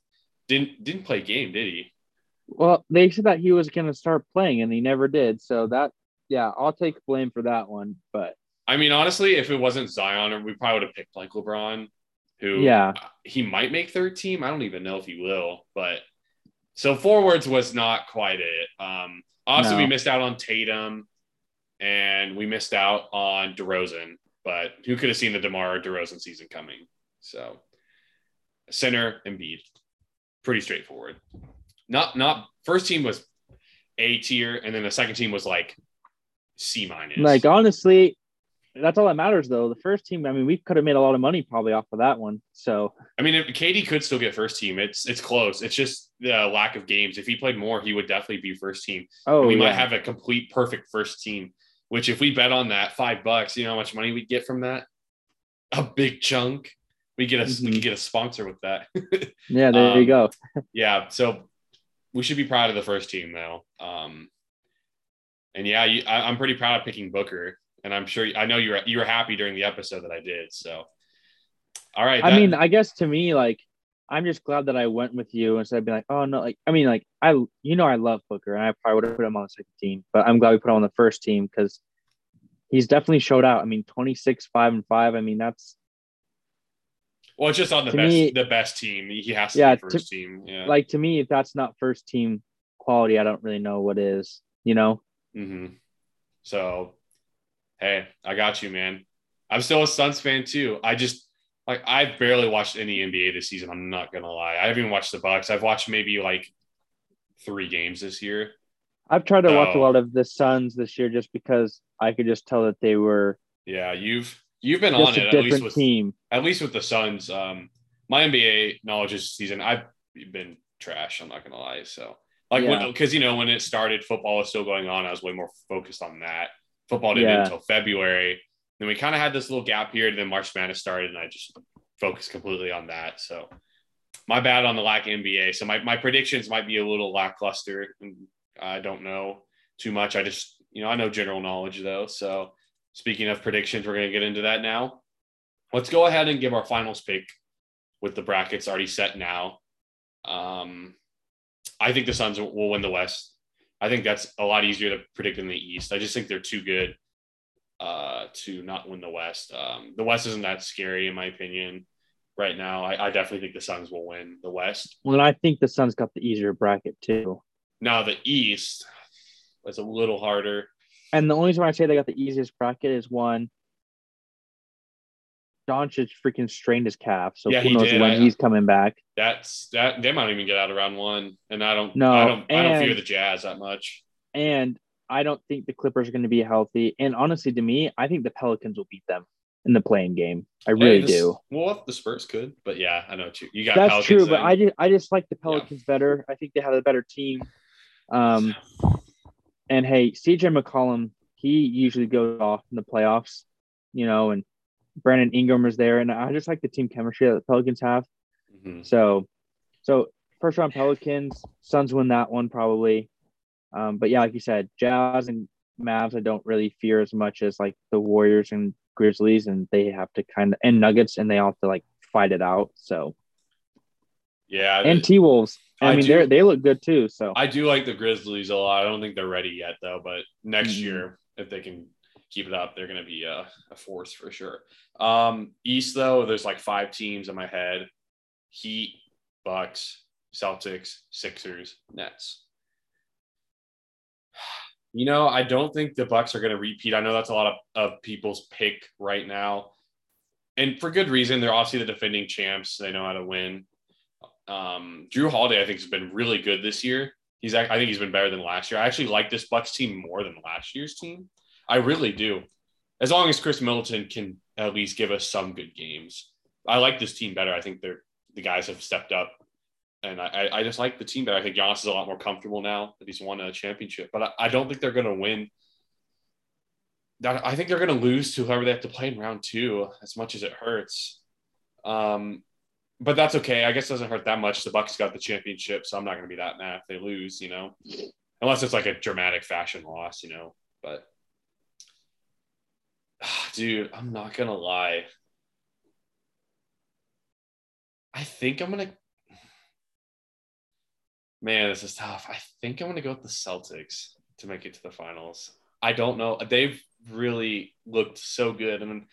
Didn't didn't play game, did he? Well, they said that he was going to start playing and he never did. So that, yeah, I'll take blame for that one. But I mean, honestly, if it wasn't Zion, we probably would have picked like LeBron, who Yeah. he might make third team. I don't even know if he will, but So forwards was not quite it. Um, obviously, No. we missed out on Tatum, and we missed out on DeRozan. But who could have seen the Demar DeRozan season coming? So center Embiid, pretty straightforward. Not not first team was A tier, and then the second team was like C minus. Like honestly, that's all that matters though. The first team, I mean, we could have made a lot of money probably off of that one. So I mean, if KD could still get first team. It's it's close. It's just the lack of games. If he played more, he would definitely be first team. oh, we yeah. might have a complete perfect first team. Which, if we bet on that five bucks, you know how much money we get from that? A big chunk. We get a we Mhm. could get a sponsor with that. yeah, there um, you go. yeah, so we should be proud of the first team though. Um, and yeah, you, I, I'm pretty proud of picking Booker, and I'm sure I know you were you were happy during the episode that I did. So, all right, I mean, I guess to me, like, I'm just glad that I went with you instead of being like, oh no, like, I mean, like, I, you know, I love Booker, and I probably would have put him on the second team, but I'm glad we put him on the first team because he's definitely showed out. I mean, 26, five and five. I mean, that's well, it's just on the best me- the best team. He has to Yeah, be first team. Yeah. like to me, if that's not first team quality, I don't really know what is. You know, hmm So, hey, I got you, man. I'm still a Suns fan too. I just like I've barely watched any NBA this season. I'm not gonna lie. I haven't even watched the Bucks. I've watched maybe like three games this year. I've tried to watch a lot of the Suns this year just because I could just tell that they were Yeah, you've you've been on it at least with team. at least with the Suns. Um, my NBA knowledge this season, I've been trash. I'm not gonna lie. So like Yeah. because you know when it started, football was still going on. I was way more focused on that. Football didn't Yeah. until February. Then we kind of had this little gap period, and then March Madness started, and I just focused completely on that. So my bad on the lack of NBA. So my, my predictions might be a little lackluster. And I don't know too much. I just, you know, I know general knowledge though. So speaking of predictions, we're going to get into that now. Let's go ahead and give our finals pick with the brackets already set now. Um, I think the Suns will win the West. I think that's a lot easier to predict in the East. I just think they're too good uh, to not win the West. Um, the West isn't that scary, in my opinion, right now. I, I definitely think the Suns will win the West. Well, and I think the Suns got the easier bracket too. Now, the East is a little harder. And the only reason why I say they got the easiest bracket is one, Doncic freaking strained his calf, so Yeah, who knows did. when I- he's coming back. That's that they might even get out of round one, and I don't. No, I don't. I don't fear the Jazz that much. And I don't think the Clippers are going to be healthy. And honestly, to me, I think the Pelicans will beat them in the playing game. I really Hey, this- do. Well, if the Spurs could, but yeah, I know what you. You got That's Pelicans true, but. I just I just like the Pelicans better. I think they have a better team. Um, and hey, CJ McCollum, he usually goes off in the playoffs, you know, and Brandon Ingram is there, and I just like the team chemistry that the Pelicans have. Mhm. So, so first round Pelicans, Suns win that one probably. Um, but yeah, like you said, Jazz and Mavs, I don't really fear as much as like the Warriors and Grizzlies, and they have to kind of and Nuggets, and they all have to like fight it out. So Yeah, and T Wolves, I, I mean, they they look good too. So I do like the Grizzlies a lot. I don't think they're ready yet though, but next Mhm. year, if they can keep it up, they're going to be a, a force for sure. Um, East though, there's like five teams in my head: Heat, Bucks, Celtics, Sixers, Nets. You know, I don't think the Bucks are going to repeat. I know that's a lot of, of people's pick right now, and for good reason. They're obviously the defending champs. They know how to win. Um, Jrue Holiday, I think, has been really good this year. He's, I think, he's been better than last year. I actually like this Bucks team more than last year's team. I really do. As long as Khris Middleton can at least give us some good games, I like this team better. I think they're the guys have stepped up, and I, I- just like the team better. I think Giannis is a lot more comfortable now that he's won a championship. But I, I don't think they're going to win. I think they're going to lose to whoever they have to play in round two. As much as it hurts, um, but that's okay. I guess it doesn't hurt that much. The Bucks got the championship, so I'm not going to be that mad if they lose. You know, unless it's like a dramatic fashion loss. You know, but dude, I'm not gonna lie. I think I'm gonna. Man, this is tough. I think I'm gonna go with the Celtics to make it to the finals. I don't know. They've really looked so good, and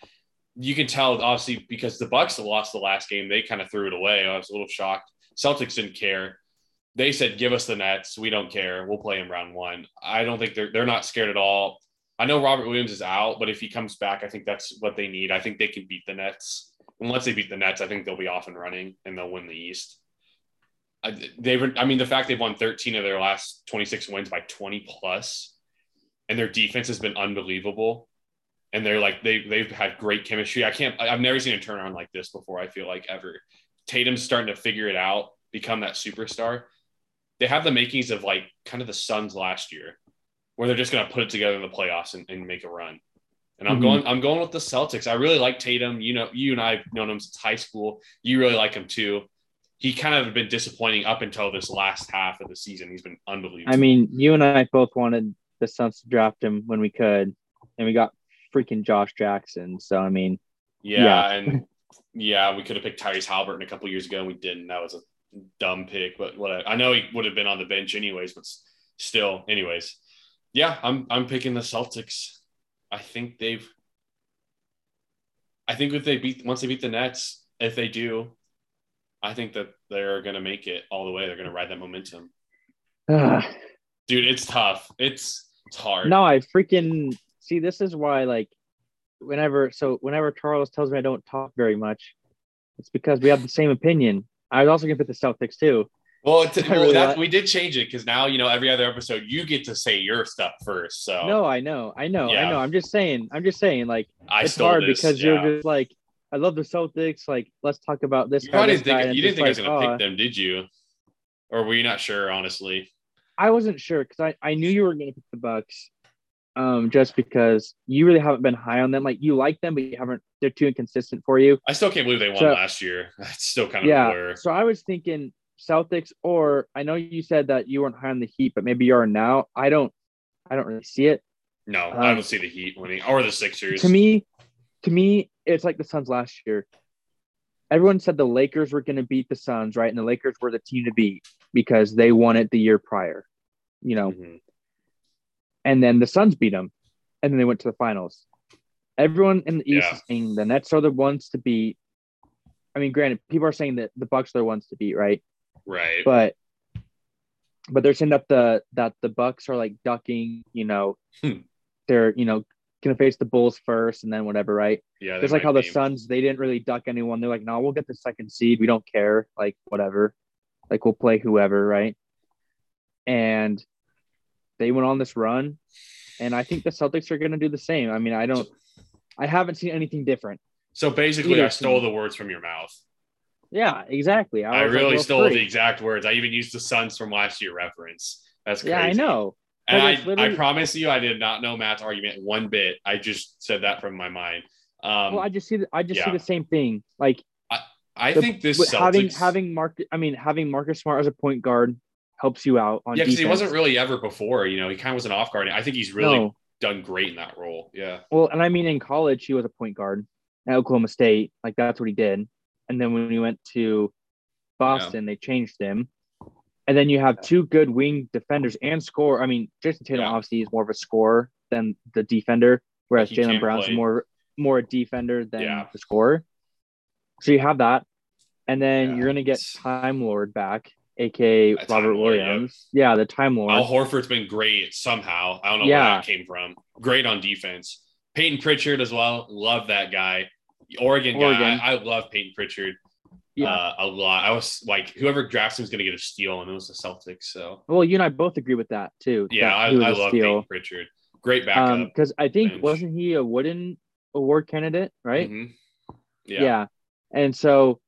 you can tell obviously because the Bucks lost the last game. They kind of threw it away. I was a little shocked. Celtics didn't care. they said, "Give us the Nets. We don't care. We'll play in round one." I don't think they're they're not scared at all. I know Robert Williams is out, but if he comes back, I think that's what they need. I think they can beat the Nets. Once they beat the Nets, I think they'll be off and running and they'll win the East. I, they've, I mean, the fact they've won 13 of their last 26 wins by 20 plus, and their defense has been unbelievable. And they're like they they've had great chemistry. I can't. I've never seen a turnaround like this before. I feel like ever. Tatum's starting to figure it out, become that superstar. They have the makings of like kind of the Suns last year, where they're just going to put it together in the playoffs and, and make a run. And I'm Mhm. going. I'm going with the Celtics. I really like Tatum. You know, you and I have known him since high school. You really like him too. He kind of been disappointing up until this last half of the season. He's been unbelievable. I mean, you and I both wanted the Suns to draft him when we could, and we got freaking Josh Jackson. So I mean, yeah, yeah. and yeah, we could have picked Tyrese Halliburton a couple years ago, and we didn't. That was a dumb pick, but what I know he would have been on the bench anyways. But still, anyways, yeah, I'm I'm picking the Celtics. I think they've. I think if they beat once they beat the Nets, if they do, I think that they're gonna make it all the way. They're gonna ride that momentum, ah. dude. It's tough. It's it's hard. no, I freaking see. This is why, like, whenever so whenever Charles tells me I don't talk very much, it's because we have the same opinion. I was also gonna pick the Celtics too. Well, it's, well really like- we did change it because now you know every other episode you get to say your stuff first. So No, I know, I know, Yeah. I know. I'm just saying. I'm just saying. Like, I it's hard this, because yeah. you're just like, I love the Celtics. Like, let's talk about this. You guy, this didn't think you didn't think I was gonna like, pick them, did you? Or were you not sure, honestly? I wasn't sure because I, I knew you were to pick the Bucks, um, just because you really haven't been high on them. Like you like them, but you haven't. They're too inconsistent for you. I still can't believe they won So- last year. It's still kind of Yeah. blur. So I was thinking Celtics, or I know you said that you weren't high on the Heat, but maybe you are now. I don't. I don't really see it. No, I Um, don't see the Heat winning or the Sixers. To me, to me, it's like the Suns last year. Everyone said the Lakers were going to beat the Suns, right? And the Lakers were the team to beat because they won it the year prior, you know. Mhm. and then the Suns beat them, and then they went to the finals. Everyone in the East Yeah. is saying the Nets are the ones to beat. I mean, granted, people are saying that the Bucks are the ones to beat, right? Right. But but they're saying that the that the Bucks are like ducking, you know, Hmm. they're you know gonna face the Bulls first and then whatever, right? yeah, Just like how the be. Suns, they didn't really duck anyone. They're like, no, we'll get the second seed. We don't care. Like, whatever. Like, we'll play whoever, right? And they went on this run. And I think the Celtics are going to do the same. I mean, I don't, I haven't seen anything different. So basically, Either I stole team. the words from your mouth. Yeah, exactly. I, like, really well, stole free. the exact words. I even used the Suns from last year reference. That's crazy. Yeah, I know. And I, literally- I promise you, I did not know Matt's argument one bit. I just said that from my mind. Um, well, I just see, the, I just see the same thing. Like, I the- think this with having, having Mark, I mean, having Marcus Smart as a point guard helps you out on yeah, because he wasn't really ever before. You know, he kind of was an off guard. I think he's really No. done great in that role. Yeah. Well, and I mean, in college, he was a point guard at Oklahoma State. Like that's what he did. And then when we went to Boston, they changed him. And then you have two good wing defenders and score. I mean, Jayson Tatum Yeah. obviously is more of a scorer than the defender, whereas Jaylen Brown's play. more more a defender than Yeah. the scorer. So you have that, and then Yeah, you're gonna get Time Lord back, aka Robert Lord. Williams. Yeah, the Time Lord. Al Horford's been great somehow. I don't know Yeah. where that came from. Great on defense. Payton Pritchard as well. Love that guy. Oregon guy. Oregon. I, I love Payton Pritchard Yeah. uh, a lot. I was like, whoever drafts him is going to get a steal, and it was the Celtics. So well, you and I both agree with that too. yeah, that I, I love steal. Payton Pritchard. Great backup. because I think bench. wasn't he a Wooden Award candidate, right? Mhm. Yeah. Yeah. And so,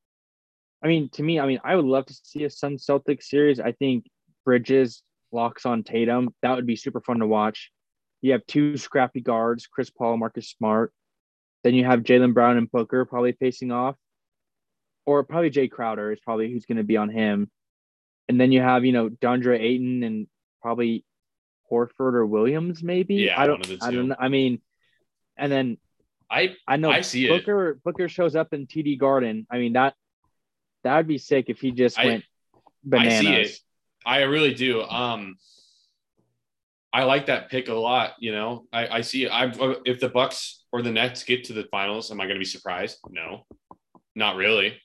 I mean, to me, I mean, I would love to see a Sun Celtics series. I think Bridges locks on Tatum. That would be super fun to watch. You have two scrappy guards, Chris Paul, Marcus Smart. Then you have Jaylen Brown and Booker probably facing off, or probably Jae Crowder is probably who's going to be on him. And then you have, you know, Deandre Ayton and probably Horford or Williams, maybe. Yeah, I don't, one of the I don't know. I mean, and then I I know I see it. Booker Booker shows up in TD Garden. I mean that that would be sick if he just I- went bananas. I see it. I really do. Um, I like that pick a lot. You know, I, I see it. I if the Bucks or the Nets get to the finals, am I going to be surprised? No, not really.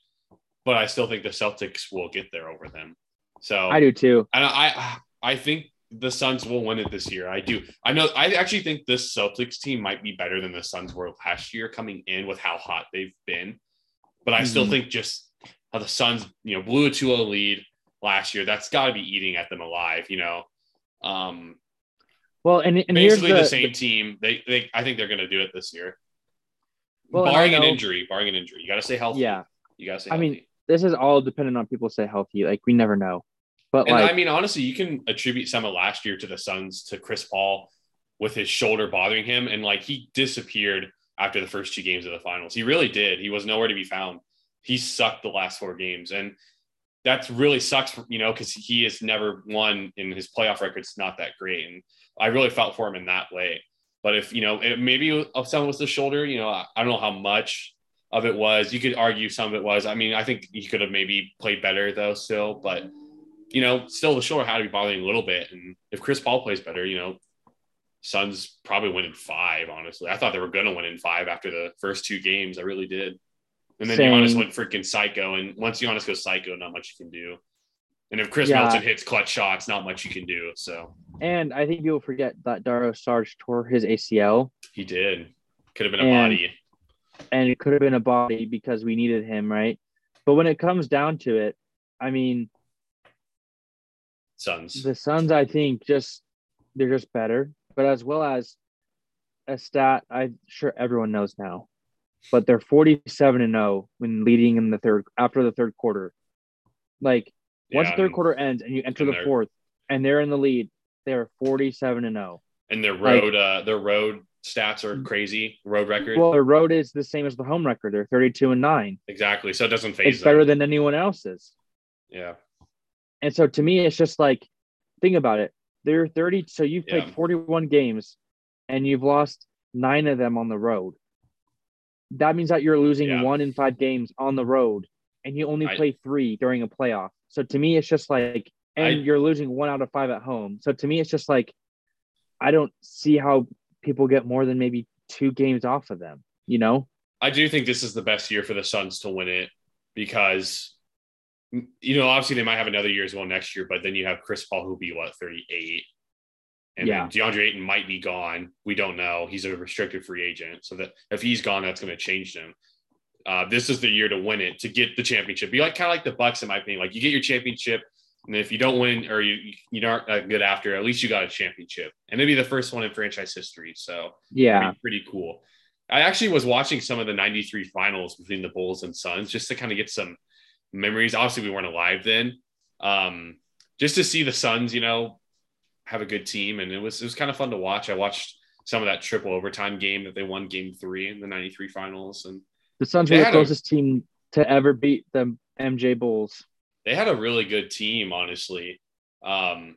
But I still think the Celtics will get there over them. So I do too. And I I think the Suns will win it this year. I do. I know. I actually think this Celtics team might be better than the Suns were last year, coming in with how hot they've been. But I still Mhm. think just how the Suns, you know, blew a 2-0 lead last year. That's got to be eating at them alive. You know, um, Well, and, and here's basically the, the, same team. They, they, I think they're going to do it this year. Well, and barring an injury, barring an injury, you got to stay healthy. Yeah. you got to stay. I mean, this is all dependent on people stay healthy. Like we never know. But And like I mean, honestly, you can attribute some of last year to the Suns to Chris Paul with his shoulder bothering him, and like he disappeared after the first two games of the finals. He really did. He was nowhere to be found. He sucked the last four games, and that's really sucks, for, you know, because he has never won in his playoff record's not that great, and I really felt for him in that way. But if you know, it, maybe someone was the shoulder, you know, I, I don't know how much of it was. You could argue some of it was. I mean, I think he could have maybe played better though, still, but you know, still the shoulder had to be bothering a little bit. And if Chris Paul plays better, you know, Suns probably win in five, honestly. I thought they were going to win in five after the first two games. I really did. And then Same. Giannis went freaking psycho. And once Giannis goes psycho, not much you can do. And if Khris Yeah. Middleton hits clutch shots, not much you can do. So and I think people forget that Dario Saric tore his ACL he did. Could have been a body. and it could have been a body because we needed him, right? But when it comes down to it, I mean, Suns. the Suns, I think, just they're just better. But as well as a stat, I'm sure everyone knows now, but they're 47 and 0 when leading in the third after the third quarter. Like once Yeah, the third and- quarter ends and you enter and the fourth and they're in the lead, they're 47 and oh. 0. And their like- road, uh, their road stats are crazy. Road record. Well, their road is the same as the home record. They're 32 and 9. exactly. So it doesn't phase It's better than anyone else's. yeah. And so to me, it's just like, think about it. They're 30. So you've played Yeah. 41 games and you've lost nine of them on the road. That means that you're losing Yeah. one in five games on the road and you only I- play three during a playoff. So to me, it's just like, and I- you're losing one out of five at home. So to me, it's just like, I don't see how people get more than maybe two games off of them, you know? I do think this is the best year for the Suns to win it because, you know, obviously they might have another year as well next year, but then you have Chris Paul who'll be what 38, and Yeah. DeAndre Ayton might be gone. We don't know. He's a restricted free agent, so that if he's gone, that's going to change them. Uh, this is the year to win it to get the championship. Be like kind of like the Bucks in my opinion. Like you get your championship, and if you don't win or you you aren't good after, at least you got a championship, and maybe the first one in franchise history. So Yeah. pretty, pretty cool. I actually was watching some of the 93 finals between the Bulls and Suns just to kind of get some memories. Obviously, we weren't alive then. Um, just to see the Suns, you know, have a good team. And it was, it was kind of fun to watch. I watched some of that triple overtime game that they won game three in the 93 finals. And The Suns They were the had a- closest team to ever beat the MJ Bulls. they had a really good team, honestly. Um,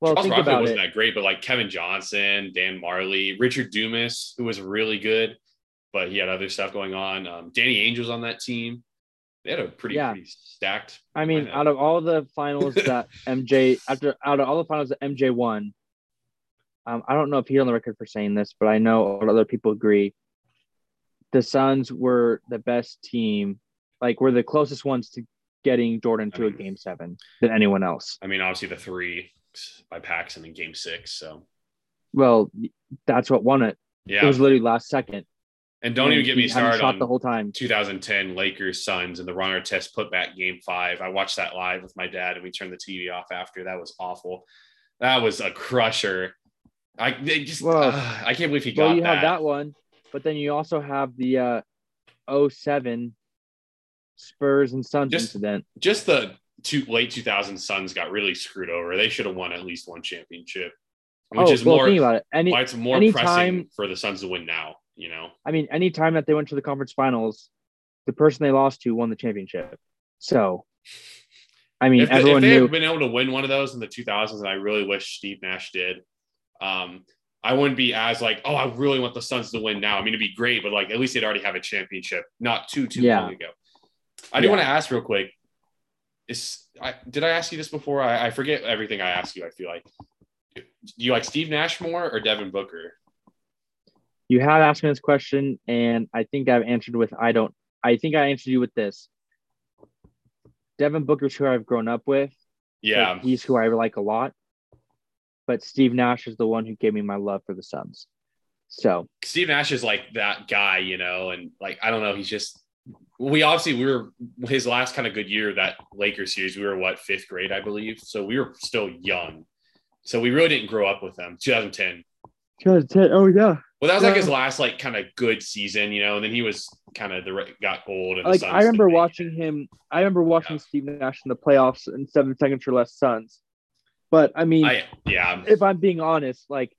Well, Charles think wasn't it. that great, but like Kevin Johnson, Dan Majerle, Richard Dumas, who was really good, but he had other stuff going on. Um, Danny Ainge's on that team. They had a pretty, Yeah. pretty stacked. I mean, lineup. out of all the finals that MJ after out of all the finals that MJ won, um, I don't know if he's on the record for saying this, but I know other people agree. The Suns were the best team, like were the closest ones to getting Jordan to a mean- game seven than anyone else. I mean, obviously the three by Paxson in Game Six. So Well, that's what won it. yeah, It was literally last second. and don't even get me started shot on the whole time. 2010 Lakers Suns and the Ron Artest put back Game Five. I watched that live with my dad, and we turned the TV off after. That was awful. That was a crusher. I just Well- uh, I can't believe he got you that. have that one, but then you also have the uh 07 Spurs and Suns Just- incident. just the two late 2000 Suns got really screwed over. They should have won at least one championship, which oh, is well, more think about it. Any, why it's more anytime- pressing for the Suns to win now. You know, I mean, any time that they went to the conference finals, the person they lost to won the championship. So, I mean, if, they- if everyone they knew. had been able to win one of those in the 2000s, and I really wish Steve Nash did, um, I wouldn't be as like, oh, I really want the Suns to win now. I mean, it'd be great, but like at least they'd already have a championship not too too Yeah. long ago. I do want to ask real quick. Is I did I ask you this before? I, I forget everything I ask you. I feel like. Do you like Steve Nash more or Devin Booker? you have asked me this question, and I think I've answered with I don't. I think I answered you with this. Devin Booker's who I've grown up with, Yeah. Like, he's who I like a lot. But Steve Nash is the one who gave me my love for the Suns. So Steve Nash is like that guy, you know, and like I don't know, he's just we obviously we were his last kind of good year that Lakers series. We were what fifth grade, I believe, so we were still young. So we really didn't grow up with them. 2010. 2010. Oh yeah. Well, that was like his last like kind of good season, you know. And then he was kind of the got old. And Like Suns I remember watching him. I remember watching Yeah. Steve Nash in the playoffs in seven seconds or less Suns. But I mean, I yeah, if I'm being honest, like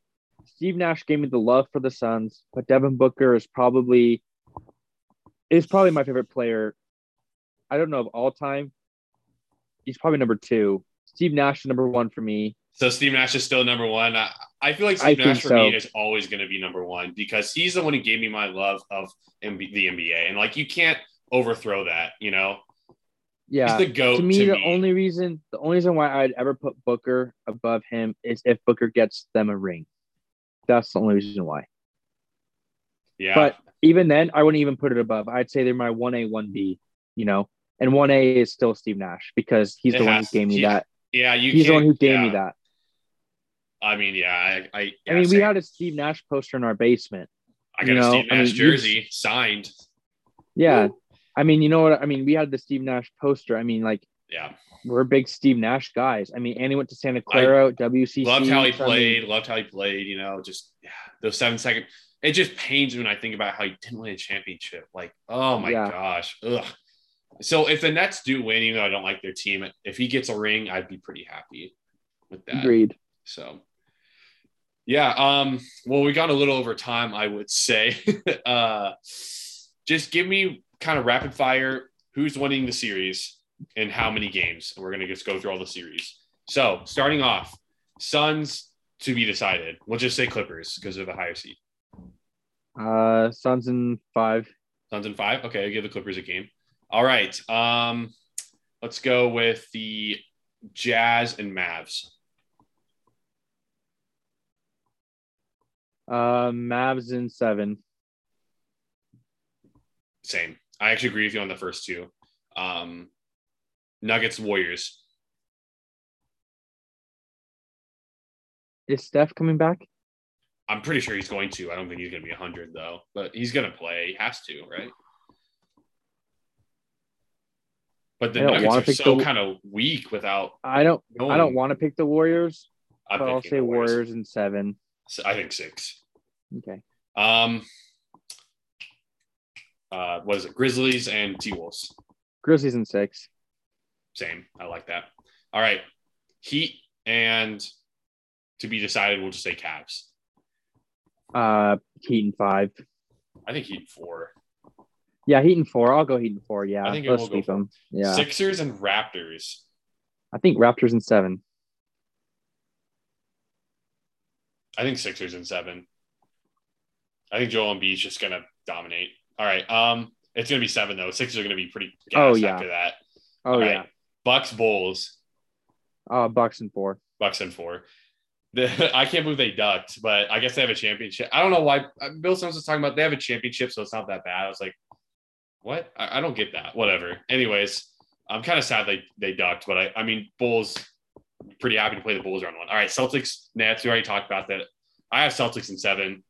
Steve Nash gave me the love for the Suns, but Devin Booker is probably is probably my favorite player. I don't know of all time. He's probably number two. Steve Nash is number one for me. So Steve Nash is still number one. I, I feel like I Steve Nash think for me is always going to be number one because he's the one who gave me my love of MB, the NBA, and like you can't overthrow that. You know, Yeah. he's the goat to me, the only reason the only reason why I'd ever put Booker above him is if Booker gets them a ring. That's the only reason why. yeah, But even then, I wouldn't even put it above. I'd say they're my one A, one B. You know, and one A is still Steve Nash because he's It the one who gave me he- that. yeah, you. He's the one who gave yeah. me that. I mean, yeah, I, I, yeah, I mean, we had a Steve Nash poster in our basement. I got you a know, Steve I Nash mean, jersey signed. Yeah. I mean, you know what? I mean, we had the Steve Nash poster. I mean, like, Yeah, we're big Steve Nash guys. I mean, Andy went to Santa Clara, WCC. loved how he played. Loved how he played. You know, just yeah, those seven second. It just pains me when I think about how he didn't win a championship. Like, oh my Yeah. gosh, ugh. So if the Nets do win, even though I don't like their team, if he gets a ring, I'd be pretty happy with that. Agreed. So yeah, um, well, we got a little over time, I would say. uh just give me kind of rapid fire who's winning the series and how many games. And we're gonna just go through all the series. So starting off, Suns to be decided. We'll just say Clippers because they're the higher seed. Uh, Suns in five. Suns in five. Okay, I'll give the Clippers a game. All right. Um, let's go with the Jazz and Mavs. Uh, Mavs in seven. Same. I actually agree with you on the first two. Um, Nuggets, Warriors. Is Steph coming back? I'm pretty sure he's going to. I don't think he's going to be 100 though, but he's going to play. He has to, right? But the Nuggets are so the- kind of weak without. I don't. No I don't want to pick the Warriors, I'm but I'll say the Warriors in seven. I think six. Okay. Um, uh, what is it? Grizzlies and T Wolves. Grizzlies and six. Same. I like that. All right. Heat and to be decided, we'll just say Cavs. Uh, Heat and five. I think Heat four. Yeah, Heat and four. I'll go Heat in four. Yeah, I think let's we'll sweep them. Yeah, Sixers and Raptors. I think Raptors and seven. I think Sixers and seven. I think Joel Embiid's just gonna dominate. All right. Um, it's gonna be seven though. Sixers are gonna be pretty Oh, yeah. after that. Oh All yeah. right. Bucks Bulls. Uh, Bucks and four. Bucks and four. The, I can't believe they ducked, but I guess they have a championship. I don't know why. uh, Bill Simmons was talking about they have a championship, so it's not that bad. I was like, what? I, I don't get that. Whatever. Anyways, I'm kind of sad they they ducked, but I I mean Bulls. Pretty happy to play the Bulls round one. All right, Celtics Nets. We already talked about that. I have Celtics in seven.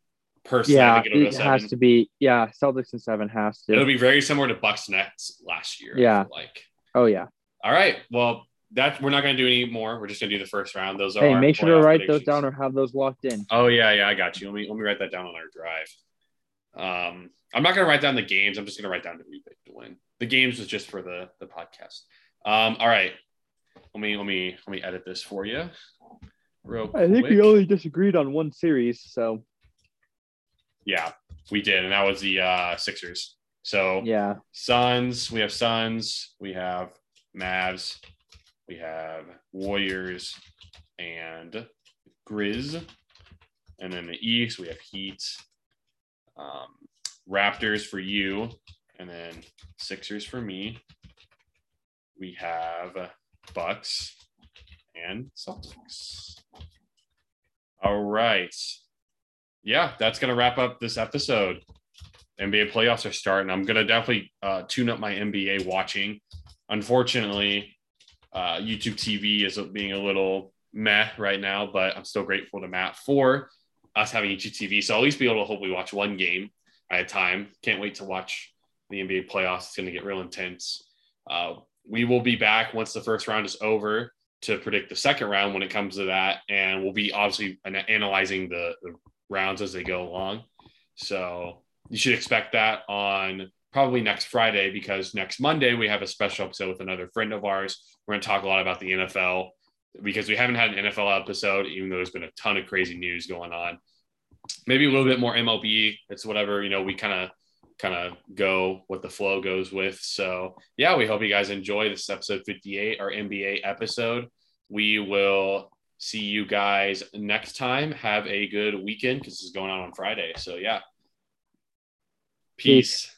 Personally, Yeah, think it'll go it seven. has to be. Yeah, Celtics in seven has to. It'll be very similar to Bucks Nets last year. Yeah. like. Oh yeah. All right. Well, that we're not going to do any more. We're just going to do the first round. Those are Hey, make sure to write those down or have those locked in. Oh yeah, yeah, I got you. Let me let me write that down on our drive. Um, I'm not gonna write down the games. I'm just gonna write down who we picked to win. The games was just for the the podcast. Um, all right. Let me let me let me edit this for you. Real I think we only disagreed on one series, so yeah, we did, and that was the uh Sixers. So yeah. Suns, we have Suns, we have Mavs, we have Warriors and Grizz. And then the East, we have Heat, um, Raptors for you, and then Sixers for me. We have Bucks and Celtics. All right. Yeah, that's going to wrap up this episode. NBA playoffs are starting. I'm gonna definitely uh, tune up my NBA watching. Unfortunately, uh, YouTube TV is being a little meh right now, but I'm still grateful to Matt for us having YouTube TV. So I'll at least be able to hopefully watch one game at a time. Can't wait to watch the NBA playoffs. It's going to get real intense. Uh, we will be back once the first round is over to predict the second round when it comes to that. And we'll be obviously analyzing the, the rounds as they go along. So you should expect that on probably next Friday because next Monday we have a special episode with another friend of ours. We're going to talk a lot about the NFL because we haven't had an NFL episode, even though there's been a ton of crazy news going on. Maybe a little bit more MLB. It's whatever, you know, we kind of kind of go what the flow goes with. So yeah, we hope you guys enjoy this episode 58, our NBA episode. We will see you guys next time. Have a good weekend because this is going on on Friday. So yeah. Peace. Peace.